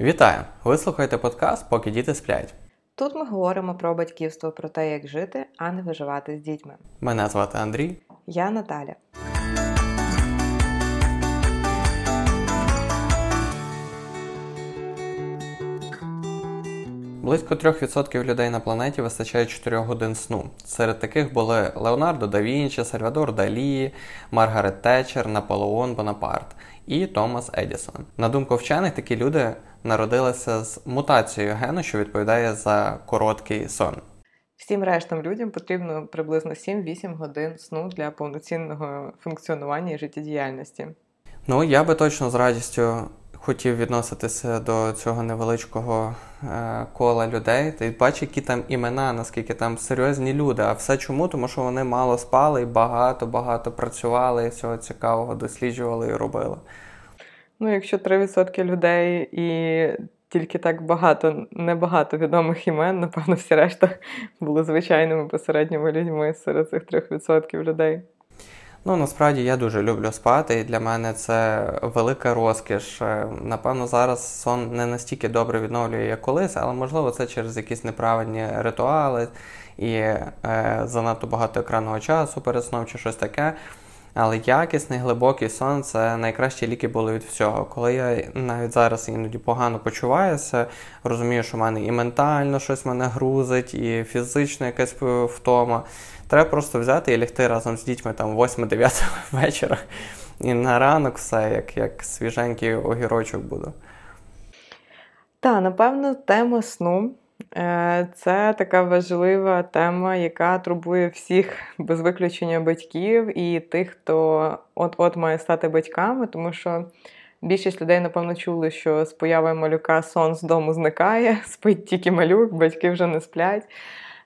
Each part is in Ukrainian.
Вітаю! Ви слухаєте подкаст, поки діти сплять. Тут ми говоримо про батьківство, про те, як жити, а не виживати з дітьми. Мене звати Андрій. Я Наталя. Близько 3% людей на планеті вистачає 4 годин сну. Серед таких були Леонардо да Вінчі, Сальвадор Далі, Маргарет Тетчер, Наполеон Бонапарт і Томас Едісон. На думку вчених, такі люди народилися з мутацією гену, що відповідає за короткий сон. Всім рештам людям потрібно приблизно 7-8 годин сну для повноцінного функціонування і життєдіяльності. Ну я би точно з радістю хотів відноситися до цього невеличкого е, кола людей. Ти бачиш, які там імена, наскільки там серйозні люди. А все чому? Тому що вони мало спали і багато-багато працювали і всього цікавого досліджували і робили. Ну, якщо 3% людей і тільки так багато, небагато відомих імен, напевно, всі решта були звичайними посередніми людьми серед цих 3% людей. Ну, насправді я дуже люблю спати, і для мене це велика розкіш. Е, напевно, зараз сон не настільки добре відновлює, як колись, але можливо це через якісь неправильні ритуали і е, занадто багато екранного часу перед сном чи щось таке. Але якісний глибокий сон це найкращі ліки були від всього. Коли я навіть зараз іноді погано почуваюся, розумію, що в мене і ментально щось мене грузить, і фізично якась втома. Треба просто взяти і лягти разом з дітьми там 8-9 вечора. І на ранок все як як свіженький огірочок буде. Так, напевно, тема сну це така важлива тема, яка турбує всіх без виключення батьків і тих, хто от-от має стати батьками, тому що більшість людей, напевно, чули, що з появою малюка сон з дому зникає, спить тільки малюк, батьки вже не сплять.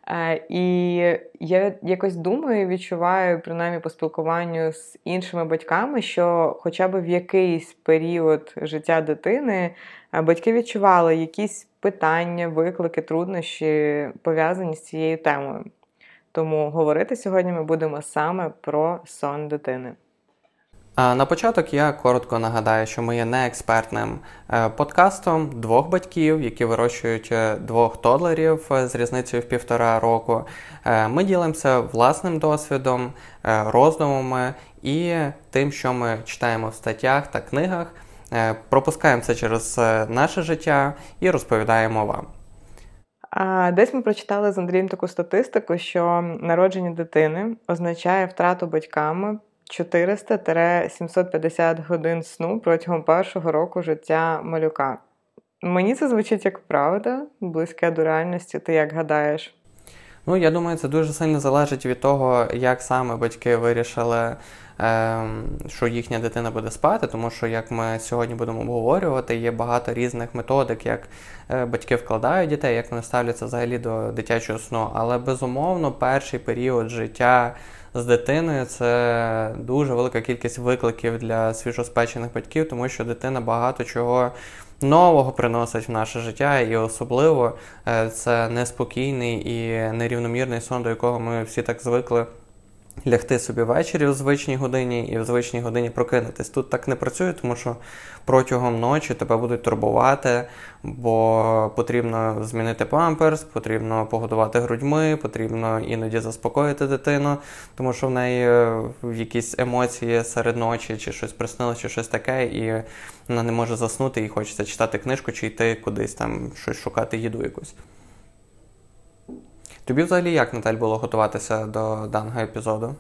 Е, і я якось думаю, відчуваю, принаймні по спілкуванню з іншими батьками, що хоча б в якийсь період життя дитини е, батьки відчували якісь питання, виклики, труднощі пов'язані з цією темою. Тому говорити сьогодні ми будемо саме про сон дитини. На початок я коротко нагадаю, що ми є неекспертним е, подкастом двох батьків, які вирощують е, двох тодлерів е, з різницею в півтора року. Ми ділимося власним досвідом, роздумами і тим, що ми читаємо в статтях та книгах. Пропускаємо це через наше життя і розповідаємо вам. А Десь ми прочитали з Андрієм таку статистику, що народження дитини означає втрату батьками 400-750 годин сну протягом першого року життя малюка. Мені це звучить як правда, близьке до реальності. Ти як гадаєш? Ну, я думаю, це дуже сильно залежить від того, як саме батьки вирішили, ем, що їхня дитина буде спати, тому що, як ми сьогодні будемо обговорювати, є багато різних методик, як е, батьки вкладають дітей, як вони ставляться взагалі до дитячого сну. Але безумовно, перший період життя з дитиною. Це дуже велика кількість викликів для свіжоспечених батьків, тому що дитина багато чого нового приносить в наше життя, і особливо е, це неспокійний і нерівномірний сон, до якого ми всі так звикли лягти собі ввечері у звичній годині і в звичній годині прокинутись. Тут так не працює, тому що протягом ночі тебе будуть турбувати, бо потрібно змінити памперс, потрібно погодувати грудьми, потрібно іноді заспокоїти дитину, тому що в неї е, якісь емоції серед ночі, чи щось приснилося, чи щось таке, і вона не може заснути, і хочеться читати книжку, чи йти кудись там щось шукати їду якусь. Тобі взагалі як Наталь було готуватися до даного епізоду?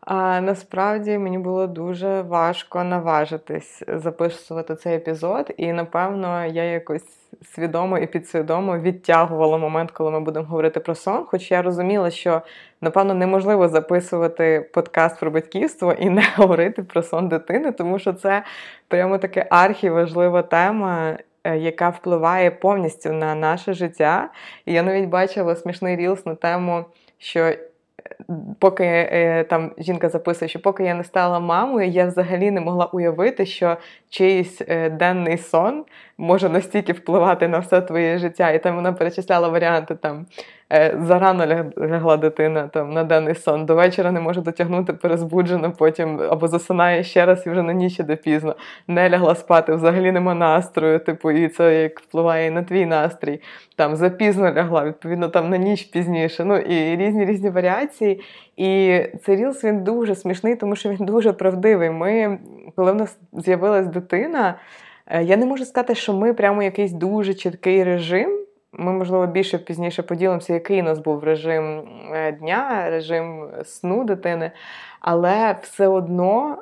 А Насправді мені було дуже важко наважитись записувати цей епізод, і напевно я якось свідомо і підсвідомо відтягувала момент, коли ми будемо говорити про сон. Хоч я розуміла, що напевно неможливо записувати подкаст про батьківство і не говорити про сон дитини, тому що це прямо таке архіважлива тема. Е, яка впливає повністю на наше життя. І я навіть бачила смішний рілс на тему, що е, поки е, там жінка записує, що поки я не стала мамою, я взагалі не могла уявити, що чийсь денний сон може настільки впливати на все твоє життя. І там вона перечисляла варіанти там зарано лягла дитина там на денний сон, до вечора не може дотягнути перезбуджена, потім або засинає ще раз і вже на ніч іде пізно, не лягла спати, взагалі нема настрою, типу, і це як впливає на твій настрій. Там запізно лягла, відповідно, там на ніч пізніше. Ну і різні різні варіації. І цей рілс він дуже смішний, тому що він дуже правдивий. Ми, коли в нас з'явилась дитина, е, я не можу сказати, що ми прямо якийсь дуже чіткий режим. Ми, можливо, більше пізніше поділимося, який у нас був режим е, дня, режим сну дитини, але все одно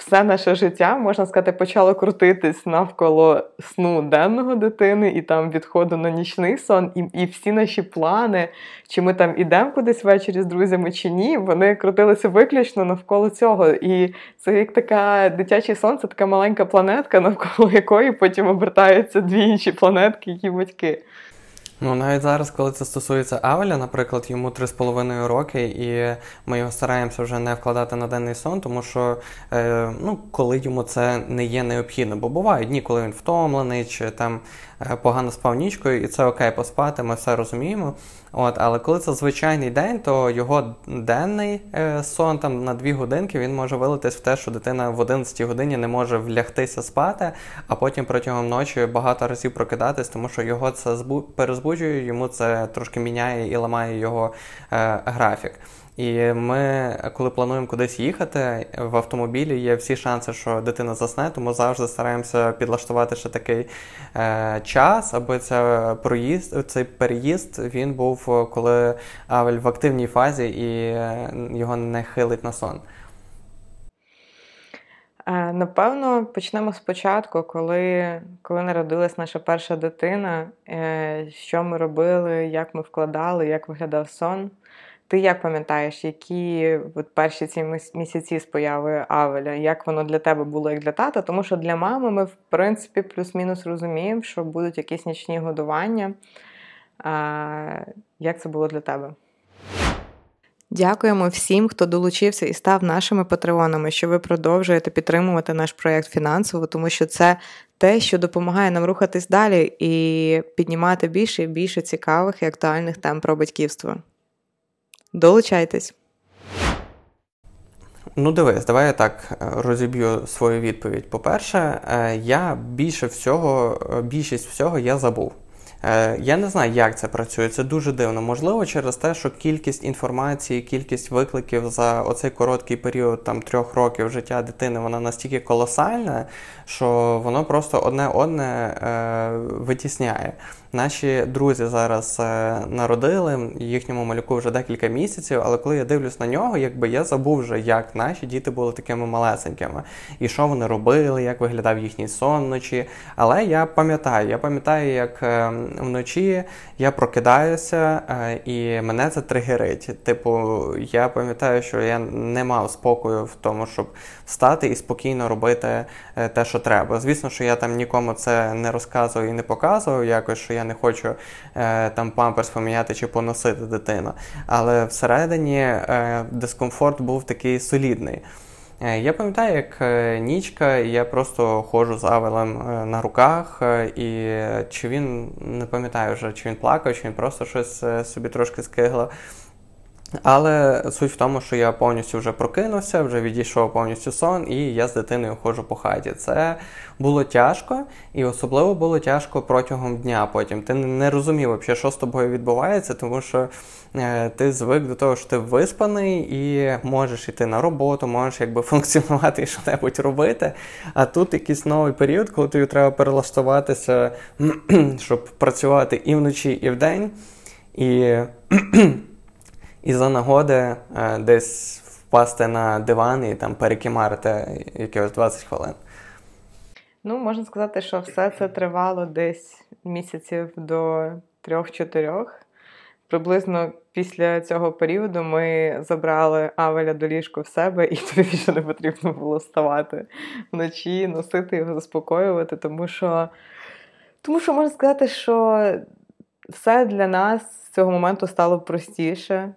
все наше життя, можна сказати, почало крутитись навколо сну денного дитини і там відходу на нічний сон, і і всі наші плани, чи ми там ідемо кудись ввечері з друзями чи ні, вони крутилися виключно навколо цього. І це як така дитячий сон, це така маленька планетка, навколо якої потім обертаються дві інші планетки, які батьки. Ну, навіть зараз, коли це стосується Авеля, наприклад, йому 3,5 роки, і ми його стараємося вже не вкладати на денний сон, тому що е, ну, коли йому це не є необхідно. Бо бувають дні, коли він втомлений, чи там погано спав нічкою, і це окей, поспати, ми все розуміємо. От, Але коли це звичайний день, то його денний е, сон там на 2 годинки він може вилитись в те, що дитина в 11 годині не може влягтися спати, а потім протягом ночі багато разів прокидатись, тому що його це збу... перезбуджує, йому це трошки міняє і ламає його е, графік. І ми, коли плануємо кудись їхати, в автомобілі є всі шанси, що дитина засне, тому завжди стараємося підлаштувати ще такий е, час, аби це проїзд, цей переїзд він був, коли Авель в активній фазі і е, його не хилить на сон. Е, напевно, почнемо спочатку, коли коли народилась наша перша дитина, е, що ми робили, як ми вкладали, як виглядав сон. Ти як пам'ятаєш, які от перші ці місяці з появи Авеля, як воно для тебе було як для тата? Тому що для мами ми, в принципі, плюс-мінус розуміємо, що будуть якісь нічні годування. А, Як це було для тебе? Дякуємо всім, хто долучився і став нашими патреонами, що ви продовжуєте підтримувати наш проєкт фінансово, тому що це те, що допомагає нам рухатись далі і піднімати більше і більше цікавих і актуальних тем про батьківство. Долучайтесь. Ну, дивись, давай я так е, розіб'ю свою відповідь. По-перше, е, я більше всього, е, більшість всього я забув. Я не знаю, як це працює. Це дуже дивно. Можливо, через те, що кількість інформації, кількість викликів за оцей короткий період там трьох років життя дитини, вона настільки колосальна, що воно просто одне одне е, витісняє. Наші друзі зараз е, народили їхньому малюку вже декілька місяців, але коли я дивлюсь на нього, якби я забув вже, як наші діти були такими малесенькими, і що вони робили, як виглядав їхній сон вночі. Але я пам'ятаю, я пам'ятаю, як е, вночі я прокидаюся, і мене це тригерить. Типу, я пам'ятаю, що я не мав спокою в тому, щоб встати і спокійно робити те, що треба. Звісно, що я там нікому це не розказував і не показував, якось що я не хочу е, там памперс поміняти чи поносити дитину. Але всередині е, дискомфорт був такий солідний. Е, я пам'ятаю, як нічка, я просто ходжу з Авелем на руках, і чи він не пам'ятаю вже, чи він плакав, чи він просто щось собі трошки скигло. Але суть в тому, що я повністю вже прокинувся, вже відійшов повністю сон, і я з дитиною ходжу по хаті. Це було тяжко, і особливо було тяжко протягом дня. Потім ти не розумів, взагалі, що з тобою відбувається, тому що е, ти звик до того, що ти виспаний і можеш йти на роботу, можеш якби функціонувати і що-небудь робити. А тут якийсь новий період, коли тобі треба перелаштуватися, щоб працювати і вночі, і вдень. І і за нагоди е, десь впасти на диван і там перекимарити якихось 20 хвилин. Ну, можна сказати, що все це тривало десь місяців до трьох-чотирьох. Приблизно після цього періоду ми забрали Авеля до ліжку в себе, і тобі більше не потрібно було вставати вночі, носити його, заспокоювати, тому що, тому що можна сказати, що все для нас з цього моменту стало простіше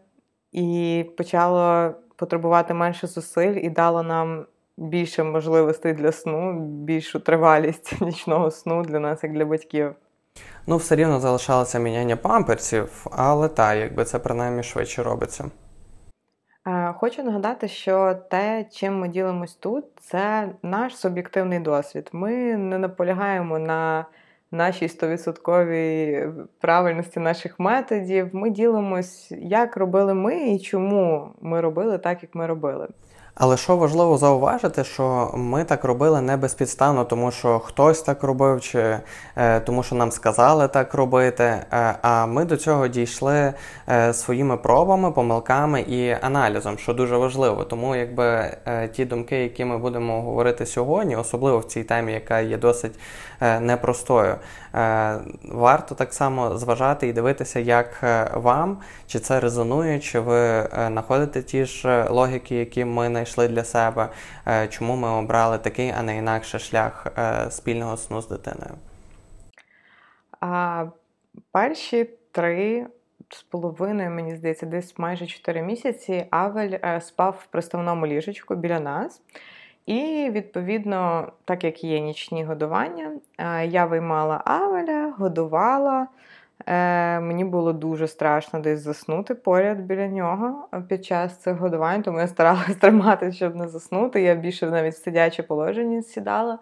і почало потребувати менше зусиль і дало нам більше можливостей для сну, більшу тривалість нічного сну для нас, як для батьків. Ну, все рівно залишалося міняння памперсів, але так, якби це принаймні швидше робиться. Хочу нагадати, що те, чим ми ділимось тут, це наш суб'єктивний досвід. Ми не наполягаємо на нашій 100% правильності наших методів. Ми ділимось, як робили ми і чому ми робили так, як ми робили. Але що важливо зауважити, що ми так робили не безпідставно, тому що хтось так робив, чи е, тому, що нам сказали так робити. Е, а ми до цього дійшли е, своїми пробами, помилками і аналізом, що дуже важливо. Тому якби е, ті думки, які ми будемо говорити сьогодні, особливо в цій темі, яка є досить е, непростою, е, варто так само зважати і дивитися, як е, вам чи це резонує, чи ви знаходите ті ж логіки, які ми не знайшли для себе, е, чому ми обрали такий, а не інакше шлях е, спільного сну з дитиною? А, Перші три з половиною, мені здається, десь майже чотири місяці Авель е, спав в приставному ліжечку біля нас. І, відповідно, так як є нічні годування, я виймала Авеля, годувала. Е, Мені було дуже страшно десь заснути поряд біля нього під час цих годувань, тому я старалася тримати, щоб не заснути. Я більше навіть в сидяче положення сідала.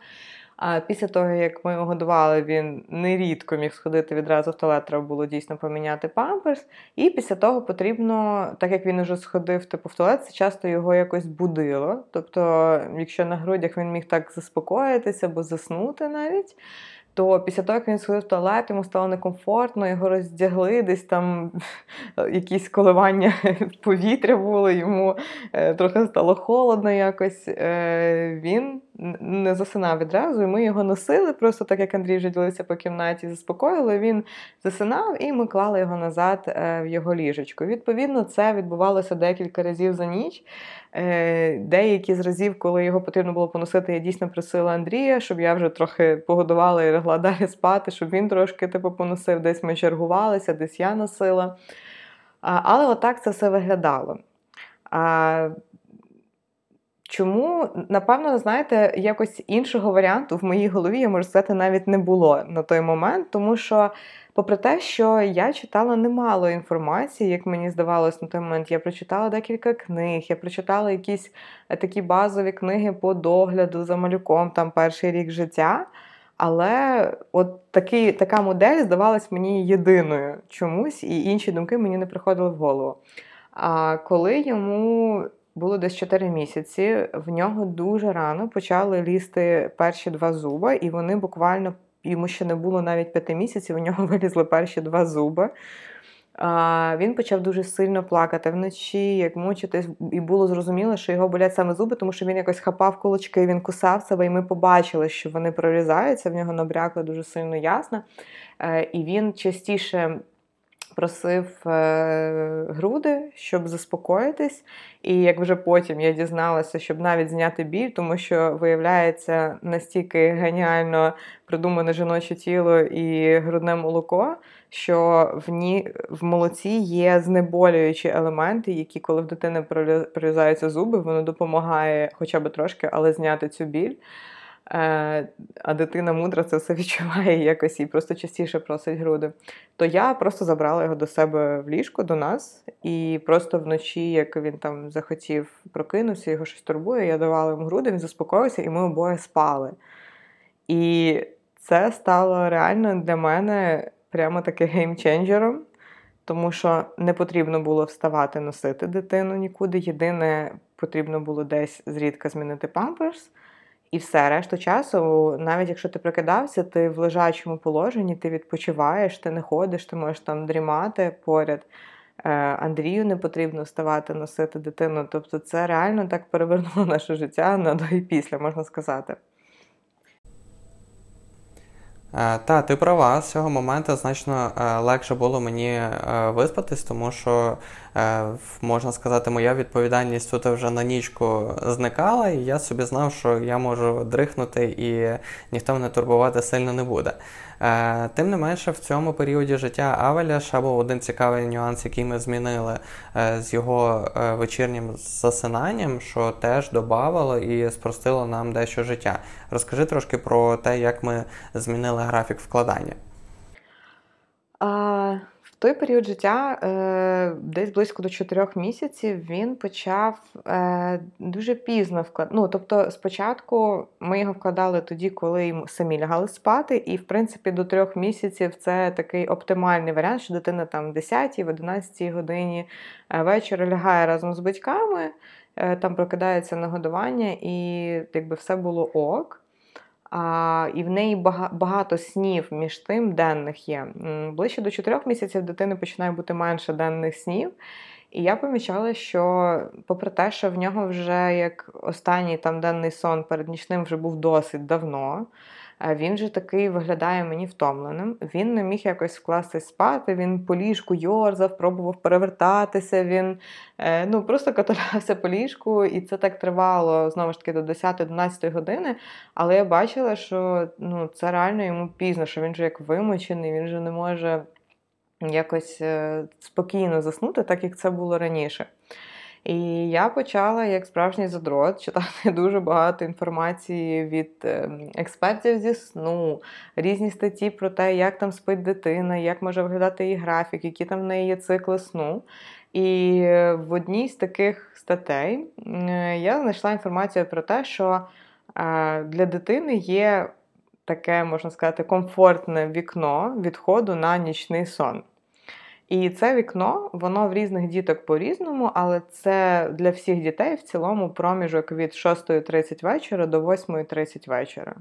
А після того, як ми його годували, він нерідко міг сходити відразу в туалет, треба було дійсно поміняти памперс. І після того потрібно, так як він вже сходив типу, в туалет, це часто його якось будило. Тобто, якщо на грудях він міг так заспокоїтися або заснути навіть то після того, як він сходив в туалет, йому стало некомфортно, його роздягли, десь там якісь коливання повітря було, йому е, трохи стало холодно якось. Е, він не засинав відразу, і ми його носили, просто так як Андрій вже ділився по кімнаті, заспокоїли. Він засинав, і ми клали його назад е, в його ліжечко. Відповідно, це відбувалося декілька разів за ніч. Е, деякі з разів, коли його потрібно було поносити, я дійсно просила Андрія, щоб я вже трохи погодувала і легла далі спати, щоб він трошки типу, поносив, десь ми чергувалися, десь я носила. Але отак це все виглядало. Чому, напевно, знаєте, якось іншого варіанту в моїй голові, я можу сказати, навіть не було на той момент, тому що, попри те, що я читала немало інформації, як мені здавалось на той момент, я прочитала декілька книг, я прочитала якісь е, такі базові книги по догляду за малюком, там перший рік життя. Але от такий, така модель здавалась мені єдиною чомусь, і інші думки мені не приходили в голову. А коли йому було десь 4 місяці. В нього дуже рано почали лізти перші два зуби, і вони буквально йому ще не було навіть 5 місяців. У нього вилізли перші два зуби. Він почав дуже сильно плакати вночі, як мучитись, і було зрозуміло, що його болять саме зуби, тому що він якось хапав кулачки, він кусав себе, і ми побачили, що вони прорізаються. В нього набрякло дуже сильно ясно. Е, і він частіше просив е, груди, щоб заспокоїтись. І як вже потім я дізналася, щоб навіть зняти біль, тому що виявляється настільки геніально придумане жіноче тіло і грудне молоко, що в ні, в молоці є знеболюючі елементи, які, коли в дитини прорізаються зуби, воно допомагає хоча б трошки, але зняти цю біль. А дитина мудра це все відчуває якось і просто частіше просить груди. То я просто забрала його до себе в ліжко, до нас, і просто вночі, як він там захотів прокинувся, його щось турбує, я давала йому груди, він заспокоївся, і ми обоє спали. І це стало реально для мене прямо таки геймченджером, тому що не потрібно було вставати носити дитину нікуди. Єдине, потрібно було десь зрідка змінити памперс. І все, решту часу, навіть якщо ти прокидався, ти в лежачому положенні, ти відпочиваєш, ти не ходиш, ти можеш там дрімати поряд. Е, Андрію не потрібно вставати, носити дитину. Тобто, це реально так перевернуло наше життя на до і після, можна сказати. Е, та, ти права, з цього моменту значно е, легше було мені е, виспатись, тому що, можна сказати, моя відповідальність тут вже на нічку зникала, і я собі знав, що я можу дрихнути і ніхто мене турбувати сильно не буде. Е, тим не менше, в цьому періоді життя Авеля ще був один цікавий нюанс, який ми змінили е, з його е, вечірнім засинанням, що теж додавало і спростило нам дещо життя. Розкажи трошки про те, як ми змінили графік вкладання. Той період життя, е, десь близько до 4 місяців, він почав е, дуже пізно вкладати. Ну, тобто, спочатку ми його вкладали тоді, коли йому самі лягали спати, і в принципі до трьох місяців це такий оптимальний варіант, що дитина там в 10-й, в 11 годині е, вечора лягає разом з батьками, там прокидається на годування, і якби все було ок. А, І в неї багато снів між тим денних є. Ближче до 4 місяців дитини починає бути менше денних снів. І я помічала, що, попри те, що в нього вже як останній там денний сон перед нічним вже був досить давно. Він же такий виглядає мені втомленим. Він не міг якось вкластись спати, він по ліжку йорзав, пробував перевертатися, він е, ну, просто каталявся по ліжку, і це так тривало знову ж таки до 10-11 години. Але я бачила, що ну, це реально йому пізно, що він же як вимучений, він же не може якось е, спокійно заснути, так як це було раніше. І я почала, як справжній задрот, читати дуже багато інформації від ем, експертів зі сну, різні статті про те, як там спить дитина, як може виглядати її графік, які там в неї є цикли сну. І в одній з таких статей я знайшла інформацію про те, що е, для дитини є таке, можна сказати, комфортне вікно відходу на нічний сон. І це вікно, воно в різних діток по-різному, але це для всіх дітей в цілому проміжок від 6.30 вечора до 8.30 вечора.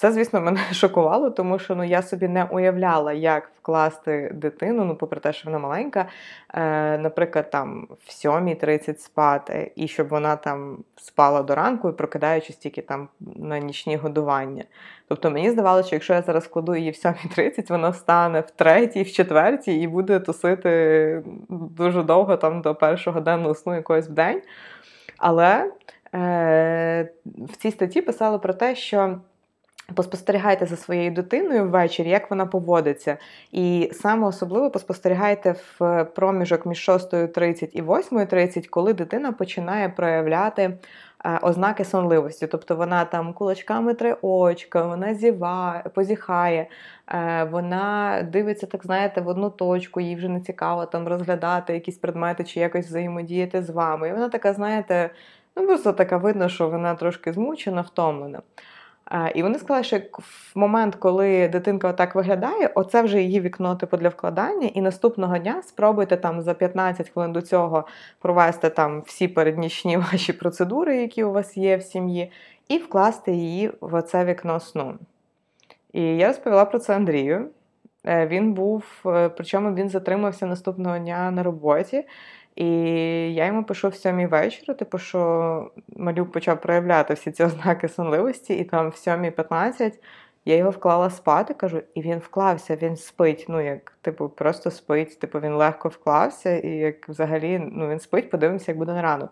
Це, звісно, мене шокувало, тому що ну, я собі не уявляла, як вкласти дитину, ну, попри те, що вона маленька, е, наприклад, там в 7.30 спати, і щоб вона там спала до ранку і прокидаючись тільки там на нічні годування. Тобто мені здавалося, що якщо я зараз кладу її в 7.30, вона встане в 3, в 4 і буде тусити дуже довго там до першого денного сну якогось в день. Але е, в цій статті писали про те, що. Поспостерігайте за своєю дитиною ввечері, як вона поводиться. І саме особливо поспостерігайте в проміжок між 6.30 і 8.30, коли дитина починає проявляти е, ознаки сонливості. Тобто вона там кулачками три очка, вона зіває, позіхає, е, вона дивиться, так знаєте, в одну точку, їй вже не цікаво там розглядати якісь предмети чи якось взаємодіяти з вами. І вона така, знаєте, ну просто така видно, що вона трошки змучена, втомлена. І вони сказали, що в момент, коли дитинка так виглядає, оце вже її вікно типу для вкладання, і наступного дня спробуйте там за 15 хвилин до цього провести там всі переднічні ваші процедури, які у вас є в сім'ї, і вкласти її в оце вікно сну. І я розповіла про це Андрію. Е, він був, е, причому він затримався наступного дня на роботі. І я йому пишу в сьомій вечора, типу, що малюк почав проявляти всі ці ознаки сонливості, і там в сьомій 15 я його вклала спати, кажу, і він вклався, він спить. Ну, як, типу, просто спить, типу, він легко вклався, і як взагалі ну, він спить, подивимося, як буде на ранок.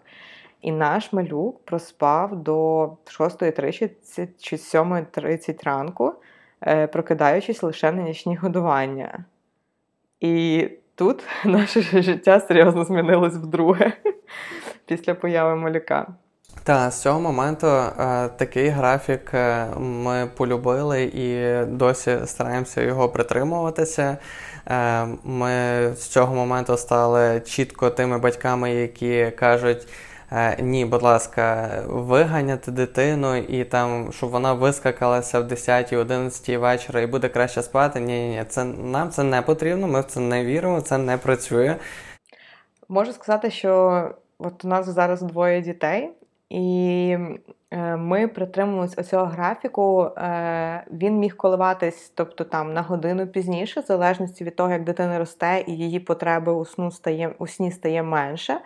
І наш малюк проспав до 6.30 чи 7.30 ранку, е, прокидаючись лише на нічні годування. І тут наше життя серйозно змінилось вдруге після появи малюка. Та з цього моменту е, такий графік е, ми полюбили і досі стараємося його притримуватися. Е, ми з цього моменту стали чітко тими батьками, які кажуть. Е, ні, будь ласка, виганяти дитину і там, щоб вона вискакалася в 10-11 вечора і буде краще спати. Ні, ні, ні, це нам це не потрібно. Ми в це не віримо, це не працює. Можу сказати, що от у нас зараз двоє дітей, і е, ми притримувалися оцього графіку. Е, він міг коливатись, тобто там на годину пізніше, в залежності від того, як дитина росте, і її потреби у сну стає у сні стає менше.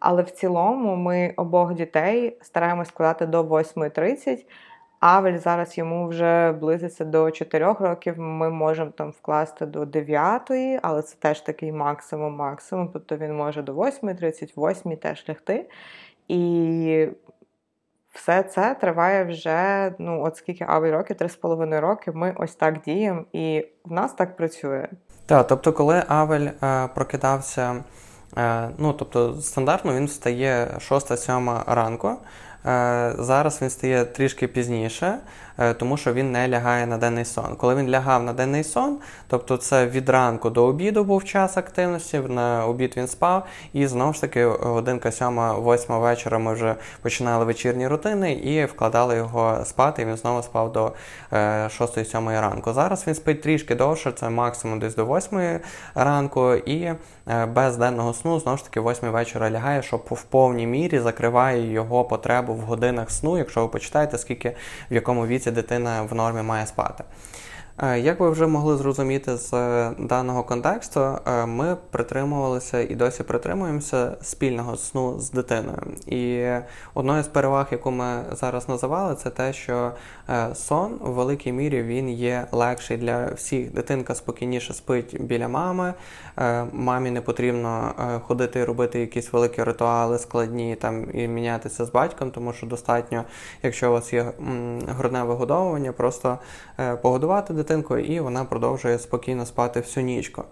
Але в цілому ми обох дітей стараємось складати до 8.30. Авель зараз йому вже близиться до 4 років. Ми можемо там вкласти до 9, але це теж такий максимум-максимум. Тобто він може до 8.30, 8 теж лягти. І все це триває вже, ну, от скільки Авель років, 3,5 роки. Ми ось так діємо, і в нас так працює. Так, тобто, коли Авель е, прокидався. Е, ну, тобто, стандартно він встає 6-7 ранку. Е, зараз він стає трішки пізніше. Тому що він не лягає на денний сон. Коли він лягав на денний сон, тобто це від ранку до обіду був час активності, на обід він спав, і знову ж таки годинка сьома, восьма вечора ми вже починали вечірні рутини і вкладали його спати. і Він знову спав до 6-7 е, ранку. Зараз він спить трішки довше, це максимум десь до 8 ранку, і е, без денного сну знову ж таки 8 вечора лягає, що в повній мірі закриває його потребу в годинах сну, якщо ви почитаєте, скільки в якому віці дитина в нормі має спати. Е, як ви вже могли зрозуміти з е, даного контексту, е, ми притримувалися і досі притримуємося спільного сну з дитиною. І одною з переваг, яку ми зараз називали, це те, що сон у великій мірі він є легший для всіх. Дитинка спокійніше спить біля мами. Мамі не потрібно ходити і робити якісь великі ритуали, складні там і мінятися з батьком, тому що достатньо, якщо у вас є грудне вигодовування, просто погодувати дитину дитинкою, і вона продовжує спокійно спати всю нічку.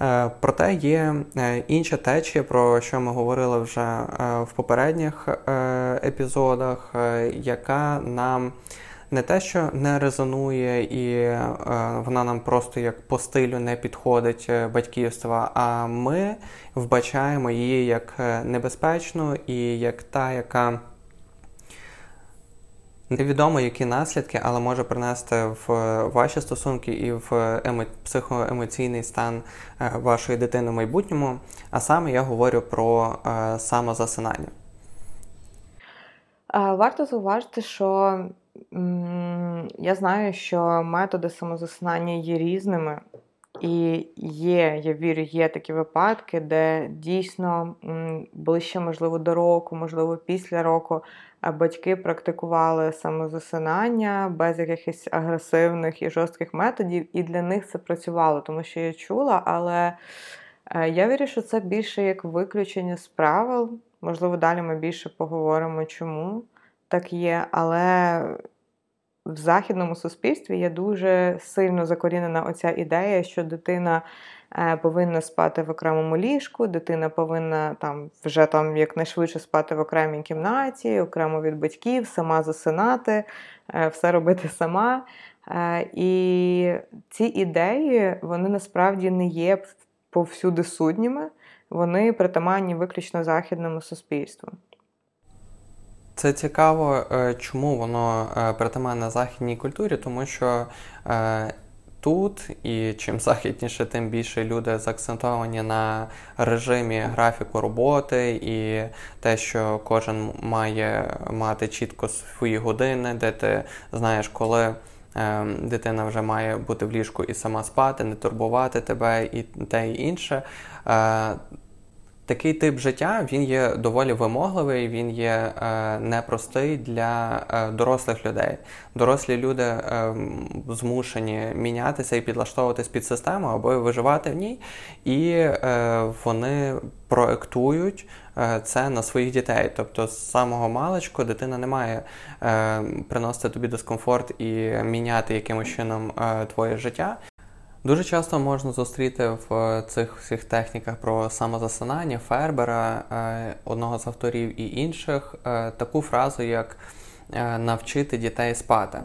Е, проте є е, інша течія, про що ми говорили вже е, в попередніх епізодах, яка нам не те, що не резонує, і вона нам просто як по стилю не підходить батьківства, а ми вбачаємо її як небезпечну і як та, яка Невідомо, які наслідки, але може принести в ваші стосунки і в емо... психоемоційний стан е, вашої дитини в майбутньому. А саме я говорю про е, самозасинання. Варто зауважити, що я знаю, що методи самозасинання є різними. І є, я вірю, є такі випадки, де дійсно ближче, можливо, до року, можливо, після року батьки практикували самозасинання без якихось агресивних і жорстких методів, і для них це працювало, тому що я чула, але е, я вірю, що це більше як виключення з правил. Можливо, далі ми більше поговоримо, чому так є. Але в західному суспільстві є дуже сильно закорінена оця ідея, що дитина повинна спати в окремому ліжку, дитина повинна там вже там якнайшвидше спати в окремій кімнаті, окремо від батьків, сама засинати, е, все робити сама. Е, і ці ідеї вони насправді не є повсюди судніми, вони притаманні виключно західному суспільству. Це цікаво, чому воно притаманне західній культурі, тому що тут, і чим західніше, тим більше люди заакцентовані на режимі графіку роботи і те, що кожен має мати чітко свої години, де ти знаєш, коли. Ем, дитина вже має бути в ліжку і сама спати, не турбувати тебе і те і інше. Такий тип життя він є доволі вимогливий, він є е, непростий для е, дорослих людей. Дорослі люди е, змушені мінятися і підлаштовуватись під систему, аби виживати в ній, і е, вони проектують е, це на своїх дітей. Тобто, з самого маличку дитина не має е, приносити тобі дискомфорт і міняти якимось чином твоє життя. Дуже часто можна зустріти в е, цих всіх техніках про самозасинання Фербера, е, одного з авторів і інших, е, таку фразу, як навчити дітей спати.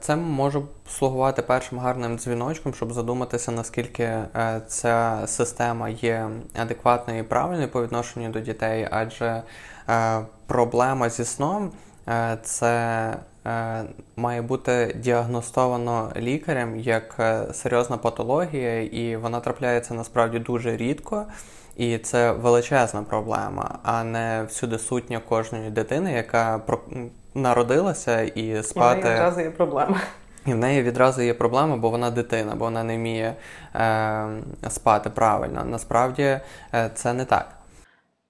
Це може слугувати першим гарним дзвіночком, щоб задуматися, наскільки ця система є адекватною і правильною по відношенню до дітей, адже проблема зі сном це має бути діагностовано лікарем як е, серйозна патологія, і вона трапляється насправді дуже рідко. І це величезна проблема, а не всюди сутня кожної дитини, яка народилася і спати. І в неї відразу є проблема. І в неї відразу є проблема, бо вона дитина, бо вона не вміє е, спати правильно. Насправді е, це не так.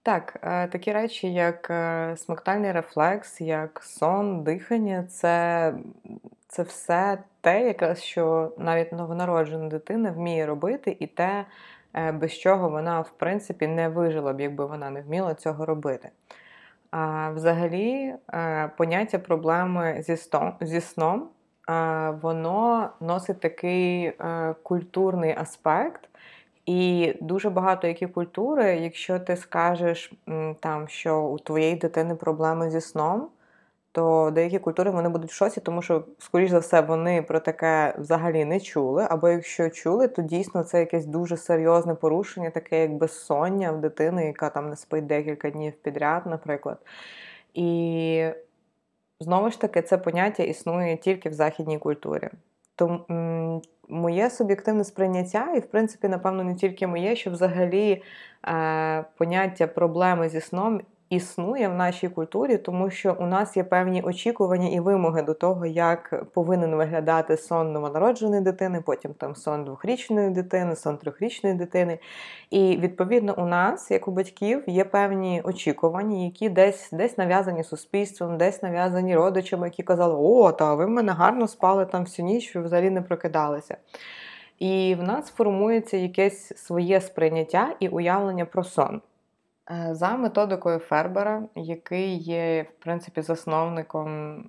Так, е, такі речі, як е, смоктальний рефлекс, як сон, дихання, це це все те, якраз що навіть новонароджена дитина вміє робити, і те, е, без чого вона, в принципі, не вижила б, якби вона не вміла цього робити. А взагалі, поняття проблеми зі сном, зі сном воно носить такий культурний аспект. І дуже багато які культури, якщо ти скажеш там, що у твоєї дитини проблеми зі сном, то деякі культури вони будуть в шоці, тому що, скоріш за все, вони про таке взагалі не чули. Або якщо чули, то дійсно це якесь дуже серйозне порушення, таке як безсоння в дитини, яка там не спить декілька днів підряд, наприклад. І знову ж таки, це поняття існує тільки в західній культурі. Тому моє суб'єктивне сприйняття, і, в принципі, напевно, не тільки моє, що взагалі е, поняття проблеми зі сном існує в нашій культурі, тому що у нас є певні очікування і вимоги до того, як повинен виглядати сон новонародженої дитини, потім там сон двохрічної дитини, сон трьохрічної дитини. І відповідно у нас, як у батьків, є певні очікування, які десь десь нав'язані суспільством, десь нав'язані родичами, які казали, о, та ви в мене гарно спали там всю ніч, ви взагалі не прокидалися. І в нас формується якесь своє сприйняття і уявлення про сон. Е, за методикою Фербера, який є, в принципі, засновником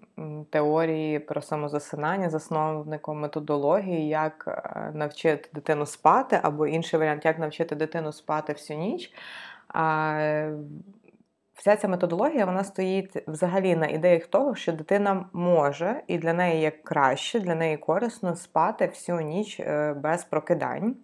теорії про самозасинання, засновником методології, як е, навчити дитину спати, або інший варіант, як навчити дитину спати всю ніч. Вся ця методологія вона стоїть взагалі на ідеях того, що дитина може, і для неї є краще, для неї корисно спати всю ніч е, без прокидань.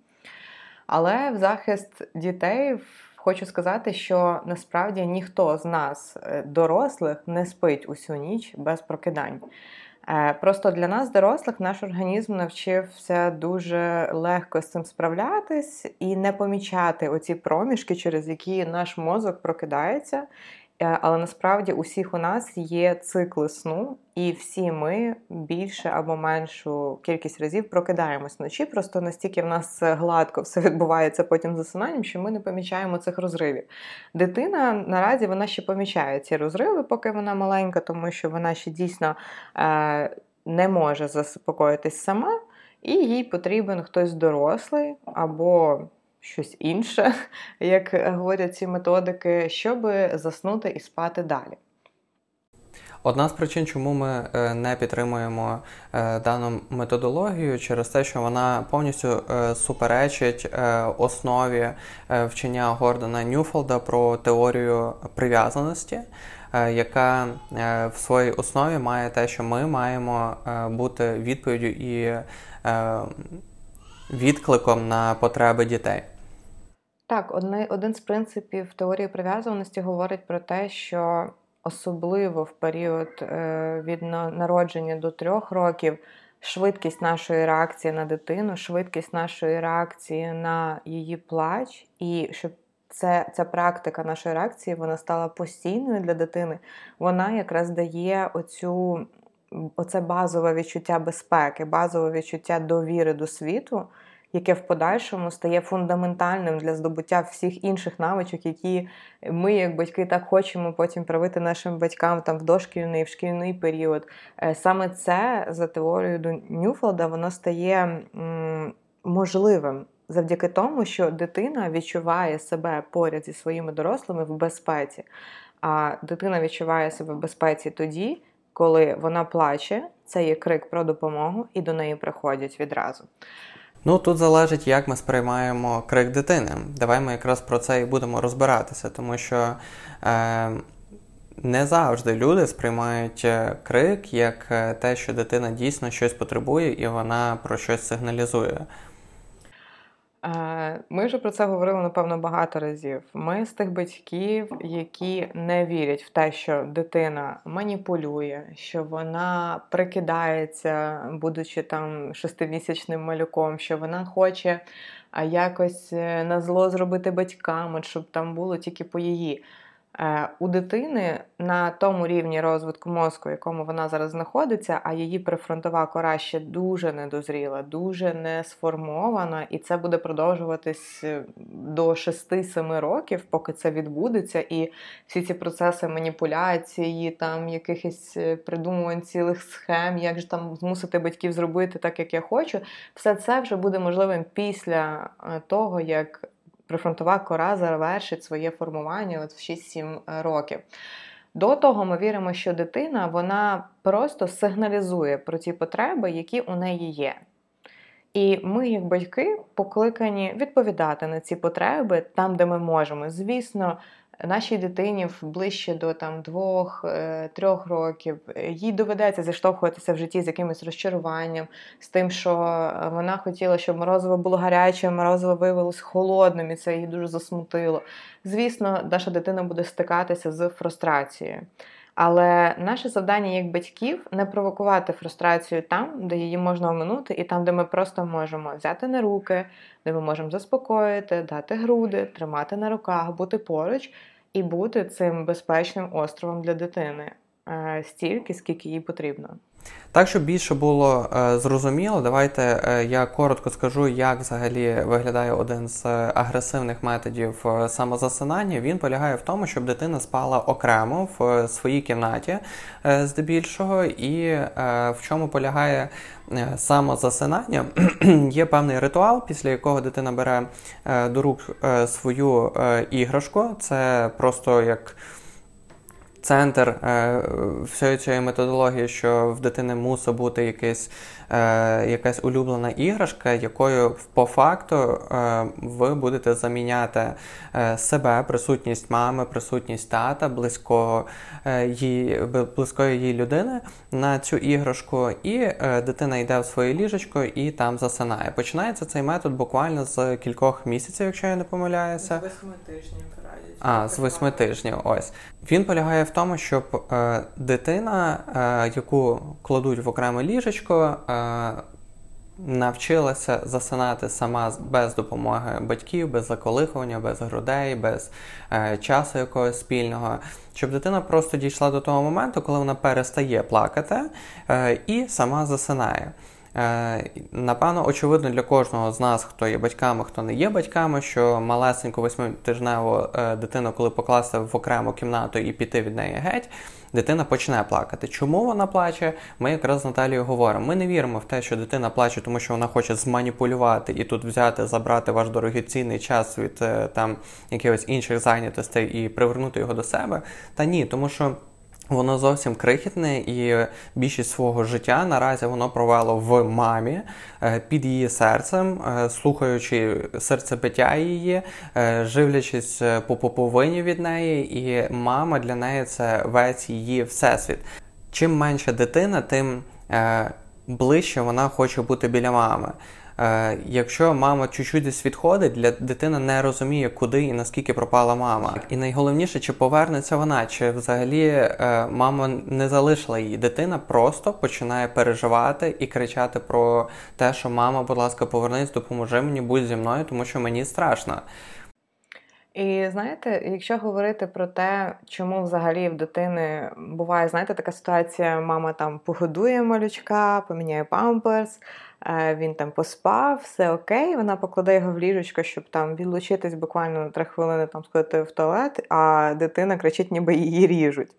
Але в захист дітей Хочу сказати, що насправді ніхто з нас, е, дорослих, не спить усю ніч без прокидань. Е, просто для нас, дорослих, наш організм навчився дуже легко з цим справлятись і не помічати оці проміжки, через які наш мозок прокидається, але насправді усіх у нас є цикли сну, і всі ми більше або меншу кількість разів прокидаємось вночі. Просто настільки в нас гладко все відбувається потім засинанням, що ми не помічаємо цих розривів. Дитина наразі вона ще помічає ці розриви, поки вона маленька, тому що вона ще дійсно е, не може заспокоїтись сама, і їй потрібен хтось дорослий або щось інше, як говорять ці методики, щоб заснути і спати далі. Одна з причин, чому ми е, не підтримуємо е, дану методологію, через те, що вона повністю е, суперечить основі вчення Гордона Ньюфолда про теорію прив'язаності, яка в своїй основі має те, що ми маємо бути відповіддю і відкликом на потреби дітей. Так, одне, один з принципів теорії прив'язаності говорить про те, що особливо в період е, від народження до трьох років швидкість нашої реакції на дитину, швидкість нашої реакції на її плач, і щоб це, ця практика нашої реакції вона стала постійною для дитини, вона якраз дає оцю, оце базове відчуття безпеки, базове відчуття довіри до світу яке в подальшому стає фундаментальним для здобуття всіх інших навичок, які ми, як батьки, так хочемо потім привити нашим батькам там в дошкільний, в шкільний період. Е, саме це за теорією до Ньюфолда воно стає можливим. Завдяки тому, що дитина відчуває себе поряд зі своїми дорослими в безпеці, а дитина відчуває себе в безпеці тоді, коли вона плаче, це є крик про допомогу, і до неї приходять відразу. Ну тут залежить, як ми сприймаємо крик дитини. Давай ми якраз про це і будемо розбиратися, тому що е, не завжди люди сприймають е, крик як е, те, що дитина дійсно щось потребує і вона про щось сигналізує. Ми вже про це говорили, напевно, багато разів. Ми з тих батьків, які не вірять в те, що дитина маніпулює, що вона прикидається, будучи там шестимісячним малюком, що вона хоче якось е, на зло зробити батькам, щоб там було тільки по її. Е, у дитини на тому рівні розвитку мозку, в якому вона зараз знаходиться, а її прифронтова кора ще дуже недозріла, дуже не сформована, і це буде продовжуватись е, до 6-7 років, поки це відбудеться, і всі ці процеси маніпуляції, там якихось е, придумувань цілих схем, як же там змусити батьків зробити так, як я хочу, все це вже буде можливим після того, як прифронтова кора завершить своє формування от в 6-7 е, років. До того ми віримо, що дитина вона просто сигналізує про ті потреби, які у неї є. І ми, як батьки, покликані відповідати на ці потреби там, де ми можемо. Звісно, нашій дитині ближче до там двох-трьох е, років їй доведеться зіштовхуватися в житті з якимось розчаруванням, з тим, що вона хотіла, щоб морозиво було гаряче, морозиво виявилось холодним, і це її дуже засмутило. Звісно, наша дитина буде стикатися з фрустрацією. Але наше завдання як батьків не провокувати фрустрацію там, де її можна оминути, і там, де ми просто можемо взяти на руки, де ми можемо заспокоїти, дати груди, тримати на руках, бути поруч і бути цим безпечним островом для дитини е, стільки, скільки їй потрібно. Так, щоб більше було е, зрозуміло, давайте е, я коротко скажу, як взагалі виглядає один з агресивних методів е, самозасинання. Він полягає в тому, щоб дитина спала окремо в е, своїй кімнаті, е, здебільшого, і е, в чому полягає самозасинання. Є певний ритуал, після якого дитина бере до рук свою іграшку. Це просто як центр е, всієї цієї методології, що в дитини мусить бути якийсь, е, якась улюблена іграшка, якою по факту е, ви будете заміняти е, себе, присутність мами, присутність тата, близького е, її, близької її людини на цю іграшку, і е, дитина йде в своє ліжечко і там засинає. Починається цей метод буквально з кількох місяців, якщо я не помиляюся. Восьми тижнів. А, з восьми тижнів. Ось він полягає в тому, щоб е, дитина, е, яку кладуть в окреме ліжечко, е, навчилася засинати сама без допомоги батьків, без заколихування, без грудей, без е, часу якогось спільного. Щоб дитина просто дійшла до того моменту, коли вона перестає плакати е, і сама засинає. Е, напевно, очевидно для кожного з нас, хто є батьками, хто не є батьками, що малесеньку восьмитижневу е, дитину, коли покласти в окрему кімнату і піти від неї геть, дитина почне плакати. Чому вона плаче? Ми якраз з Наталією говоримо. Ми не віримо в те, що дитина плаче, тому що вона хоче зманіпулювати і тут взяти, забрати ваш дорогоцінний час від е, там якихось інших зайнятостей і привернути його до себе. Та ні, тому що. Воно зовсім крихітне, і більшість свого життя наразі воно провело в мамі е, під її серцем, е, слухаючи серцебиття її, е, живлячись по поповині від неї, і мама для неї це весь її всесвіт. Чим менша дитина, тим ближче вона хоче бути біля мами. Е, якщо мама чуть-чуть десь відходить, для дитина не розуміє, куди і наскільки пропала мама. І найголовніше, чи повернеться вона, чи взагалі е, мама не залишила її. Дитина просто починає переживати і кричати про те, що мама, будь ласка, повернись, допоможи мені, будь зі мною, тому що мені страшно. І знаєте, якщо говорити про те, чому взагалі в дитини буває, знаєте, така ситуація: мама там погодує малючка, поміняє памперс. Е, він там поспав, все окей. Вона покладе його в ліжечко, щоб там відлучитись буквально на три хвилини там сходити в туалет, а дитина кричить, ніби її ріжуть.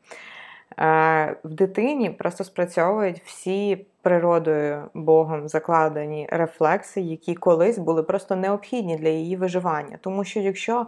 Е, в дитині просто спрацьовують всі природою Богом закладені рефлекси, які колись були просто необхідні для її виживання. Тому що якщо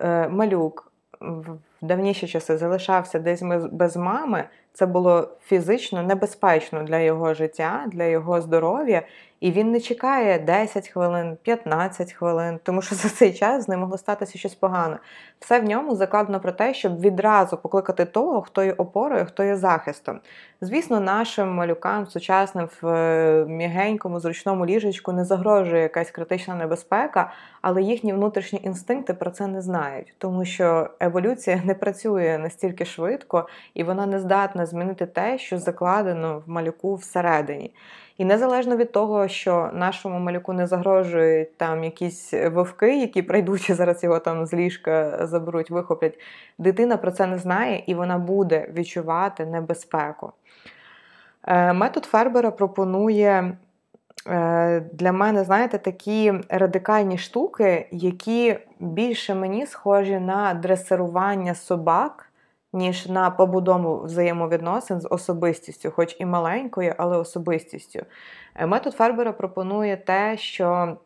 е, малюк в давніші часи залишався десь без мами, це було фізично небезпечно для його життя, для його здоров'я, і він не чекає 10 хвилин, 15 хвилин, тому що за цей час з ним могло статися щось погане. Все в ньому закладено про те, щоб відразу покликати того, хто є опорою, хто є захистом. Звісно, нашим малюкам сучасним в е, м'ягенькому, зручному ліжечку не загрожує якась критична небезпека, але їхні внутрішні інстинкти про це не знають, тому що еволюція не працює настільки швидко і вона не здатна змінити те, що закладено в малюку всередині. І незалежно від того, що нашому малюку не загрожують там якісь вовки, які прийдуть і зараз його там з ліжка заберуть, вихоплять, дитина про це не знає і вона буде відчувати небезпеку. Е, метод Фербера пропонує е, для мене, знаєте, такі радикальні штуки, які більше мені схожі на дресирування собак ніж на побудову взаємовідносин з особистістю, хоч і маленькою, але особистістю. Е, метод Фербера пропонує те, що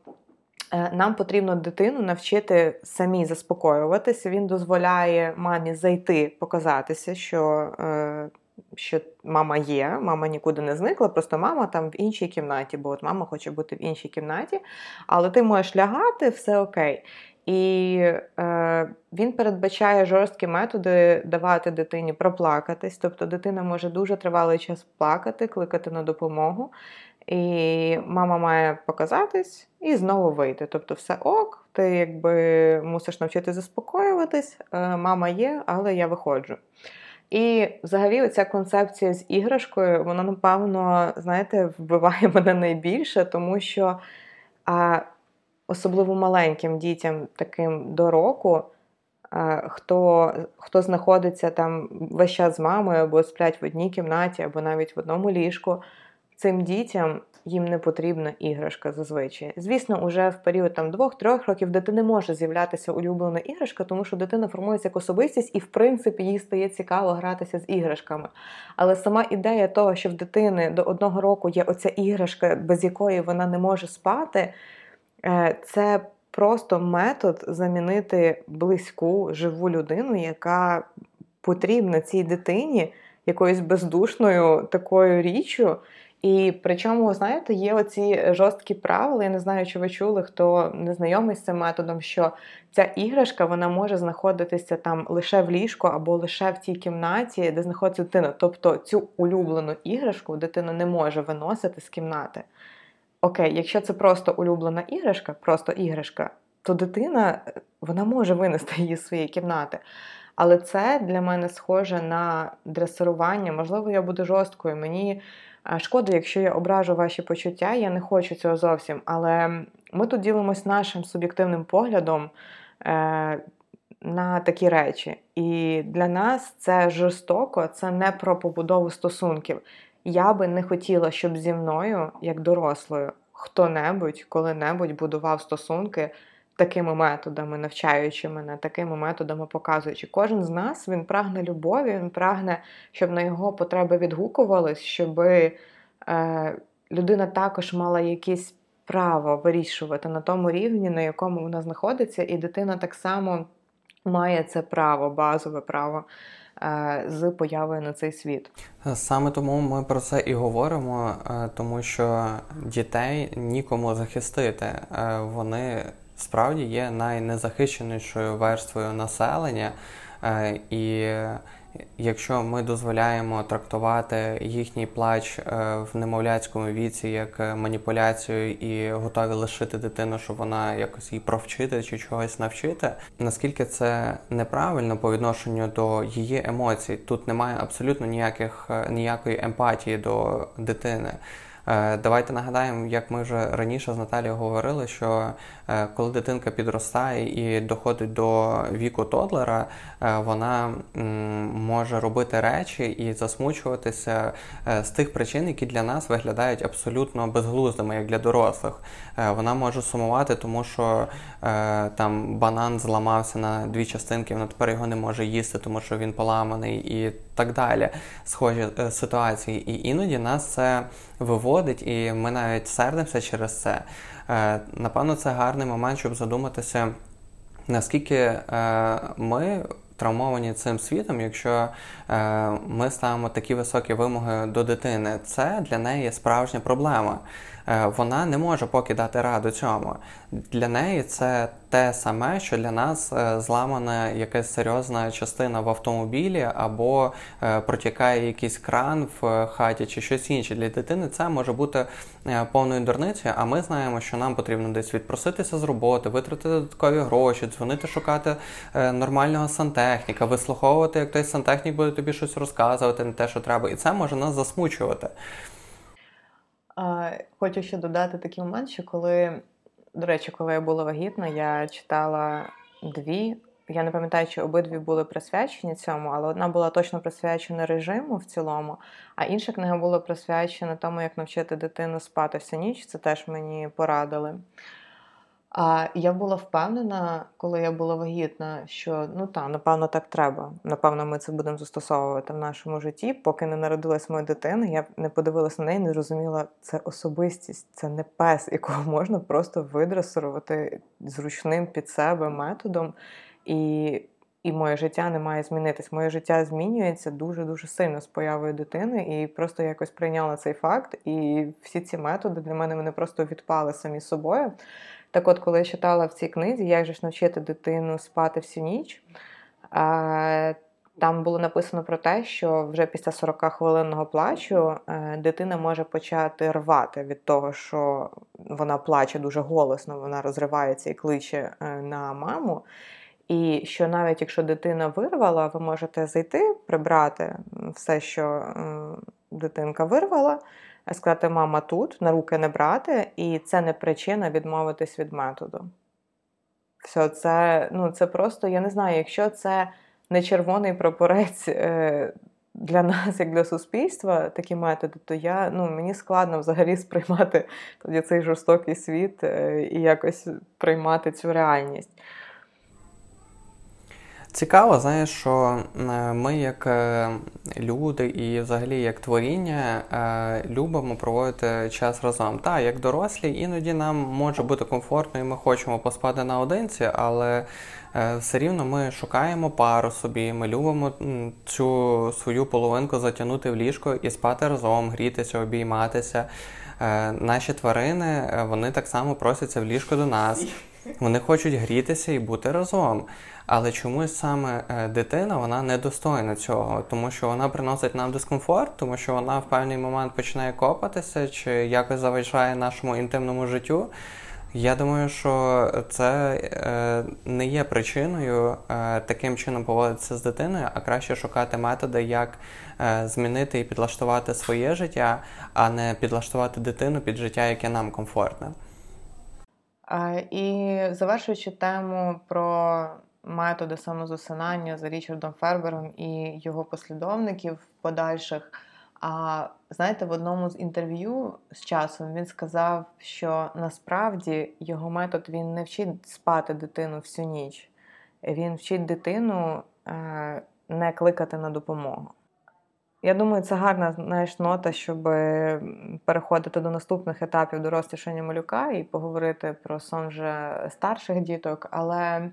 е, нам потрібно дитину навчити самі заспокоюватися. Він дозволяє мамі зайти, показатися, що е, що мама є, мама нікуди не зникла, просто мама там в іншій кімнаті, бо от мама хоче бути в іншій кімнаті, але ти можеш лягати, все окей. І е, він передбачає жорсткі методи давати дитині проплакатись. Тобто дитина може дуже тривалий час плакати, кликати на допомогу. І мама має показатись і знову вийти. Тобто, все ок, ти якби мусиш навчити заспокоюватись, е, мама є, але я виходжу. І взагалі, оця концепція з іграшкою, вона, напевно, знаєте, вбиває мене найбільше, тому що а, особливо маленьким дітям, таким до року, хто хто знаходиться там весь час з мамою, або сплять в одній кімнаті, або навіть в одному ліжку, цим дітям їм не потрібна іграшка зазвичай. Звісно, уже в період там двох-трьох років дитини може з'являтися улюблена іграшка, тому що дитина формується як особистість, і в принципі їй стає цікаво гратися з іграшками. Але сама ідея того, що в дитини до одного року є оця іграшка, без якої вона не може спати, е, це просто метод замінити близьку живу людину, яка потрібна цій дитині якоюсь бездушною такою річчю. І причому, знаєте, є оці жорсткі правила. Я не знаю, чи ви чули, хто не знайомий з цим методом, що ця іграшка вона може знаходитися там лише в ліжку або лише в тій кімнаті, де знаходиться дитина. Тобто цю улюблену іграшку дитина не може виносити з кімнати. Окей, якщо це просто улюблена іграшка, просто іграшка, то дитина вона може винести її з своєї кімнати. Але це для мене схоже на дресирування. Можливо, я буду жорсткою. Мені Шкода, якщо я ображу ваші почуття, я не хочу цього зовсім. Але ми тут ділимось нашим суб'єктивним поглядом е, на такі речі. І для нас це жорстоко, це не про побудову стосунків. Я би не хотіла, щоб зі мною, як дорослою, хто-небудь коли-небудь будував стосунки такими методами, навчаючи мене, такими методами показуючи. Кожен з нас він прагне любові, він прагне, щоб на його потреби відгукувались, щоб е, людина також мала якесь право вирішувати на тому рівні, на якому вона знаходиться, і дитина так само має це право, базове право. Е, з появою на цей світ саме тому ми про це і говоримо, е, тому що дітей нікому захистити. Е, вони справді є найнезахищенішою верствою населення, е, і якщо ми дозволяємо трактувати їхній плач е, в немовляцькому віці як маніпуляцію і готові лишити дитину, щоб вона якось її провчити чи чогось навчити, наскільки це неправильно по відношенню до її емоцій, тут немає абсолютно ніяких ніякої емпатії до дитини. Е, давайте нагадаємо, як ми вже раніше з Наталією говорили, що е, коли дитинка підростає і доходить до віку тодлера, е, вона може робити речі і засмучуватися з тих причин, які для нас виглядають абсолютно безглуздими, як для дорослих. Вона може сумувати, тому що там банан зламався на дві частинки, вона тепер його не може їсти, тому що він поламаний і так далі. Схожі ситуації. І іноді нас це виводить, і ми навіть сердимося через це. Е, напевно, це гарний момент, щоб задуматися, наскільки е, ми. Травмовані цим світом, якщо е, ми ставимо такі високі вимоги до дитини, це для неї справжня проблема. Е, вона не може поки дати раду цьому. Для неї це те саме, що для нас е, зламана якась серйозна частина в автомобілі, або е, протікає якийсь кран в хаті чи щось інше. Для дитини це може бути повною дурницею, а ми знаємо, що нам потрібно десь відпроситися з роботи, витратити додаткові гроші, дзвонити, шукати нормального сантехніка, вислуховувати, як той сантехнік буде тобі щось розказувати, не те, що треба, і це може нас засмучувати. Хочу ще додати такий момент, що коли, до речі, коли я була вагітна, я читала дві. Я не пам'ятаю, чи обидві були присвячені цьому, але одна була точно присвячена режиму в цілому, а інша книга була присвячена тому, як навчити дитину спати всю ніч. Це теж мені порадили. А я була впевнена, коли я була вагітна, що ну та, напевно, так треба. Напевно, ми це будемо застосовувати в нашому житті. Поки не народилась моя дитина, я не подивилася на неї, не зрозуміла, це особистість, це не пес, якого можна просто видресувати зручним під себе методом. І і моє життя не має змінитись. Моє життя змінюється дуже-дуже сильно з появою дитини, і просто якось прийняла цей факт. І всі ці методи для мене вони просто відпали самі собою. Так от, коли я читала в цій книзі, як же ж навчити дитину спати всю ніч, там було написано про те, що вже після 40 хвилинного плачу е, дитина може почати рвати від того, що вона плаче дуже голосно, вона розривається і кличе е, на маму. І що навіть якщо дитина вирвала, ви можете зайти, прибрати все, що е, дитинка вирвала, сказати, мама тут, на руки не брати, і це не причина відмовитись від методу. Все, це, ну, це просто, я не знаю, якщо це не червоний прапорець е, для нас, як для суспільства, такі методи, то я ну мені складно взагалі сприймати тоді цей жорстокий світ е, і якось приймати цю реальність. Цікаво, знаєш, що е, ми, як люди і взагалі як творіння, любимо проводити час разом. Так, як дорослі, іноді нам може бути комфортно, і ми хочемо поспати наодинці, але Е, все рівно ми шукаємо пару собі, ми любимо цю свою половинку затягнути в ліжко і спати разом, грітися, обійматися. Е, наші тварини е, вони так само просяться в ліжко до нас. Вони хочуть грітися і бути разом. Але чомусь саме дитина вона недостойна цього, тому що вона приносить нам дискомфорт, тому що вона в певний момент починає копатися чи якось заважає нашому інтимному життю. Я думаю, що це е, не є причиною е, таким чином поводитися з дитиною, а краще шукати методи, як е, змінити і підлаштувати своє життя, а не підлаштувати дитину під життя, яке нам комфортне. І завершуючи тему про методи самозасинання за Річардом Фербером і його послідовників подальших. А знаєте, в одному з інтерв'ю з часом він сказав, що насправді його метод він не вчить спати дитину всю ніч, він вчить дитину е, не кликати на допомогу. Я думаю, це гарна знаєш, нота, щоб переходити до наступних етапів дорослішання малюка і поговорити про сон вже старших діток. Але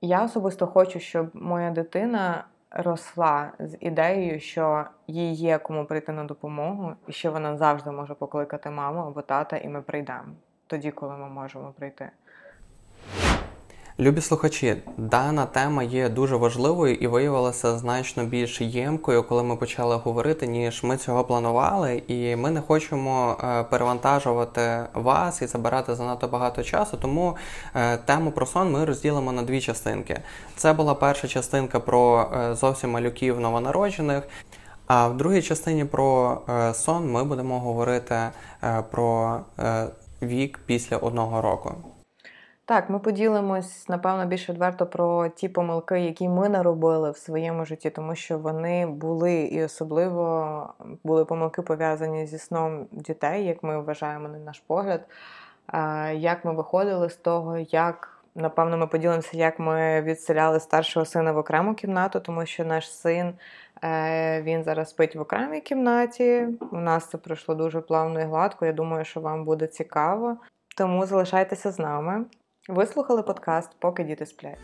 я особисто хочу, щоб моя дитина росла з ідеєю, що їй є кому прийти на допомогу, і що вона завжди може покликати маму або тата, і ми прийдемо тоді, коли ми можемо прийти. Любі слухачі, дана тема є дуже важливою і виявилася значно більш ємкою, коли ми почали говорити, ніж ми цього планували. І ми не хочемо е, перевантажувати вас і забирати занадто багато часу. Тому е, тему про сон ми розділимо на дві частинки. Це була перша частинка про е, зовсім малюків новонароджених. А в другій частині про сон ми будемо говорити про вік після одного року. Так, ми поділимось, напевно, більш відверто про ті помилки, які ми наробили в своєму житті, тому що вони були і особливо були помилки пов'язані зі сном дітей, як ми вважаємо на наш погляд. Як ми виходили з того, як. Напевно, ми поділимося, як ми відселяли старшого сина в окрему кімнату, тому що наш син е, він зараз спить в окремій кімнаті. У нас це пройшло дуже плавно і гладко. Я думаю, що вам буде цікаво. Тому залишайтеся з нами. Ви слухали подкаст Поки діти сплять.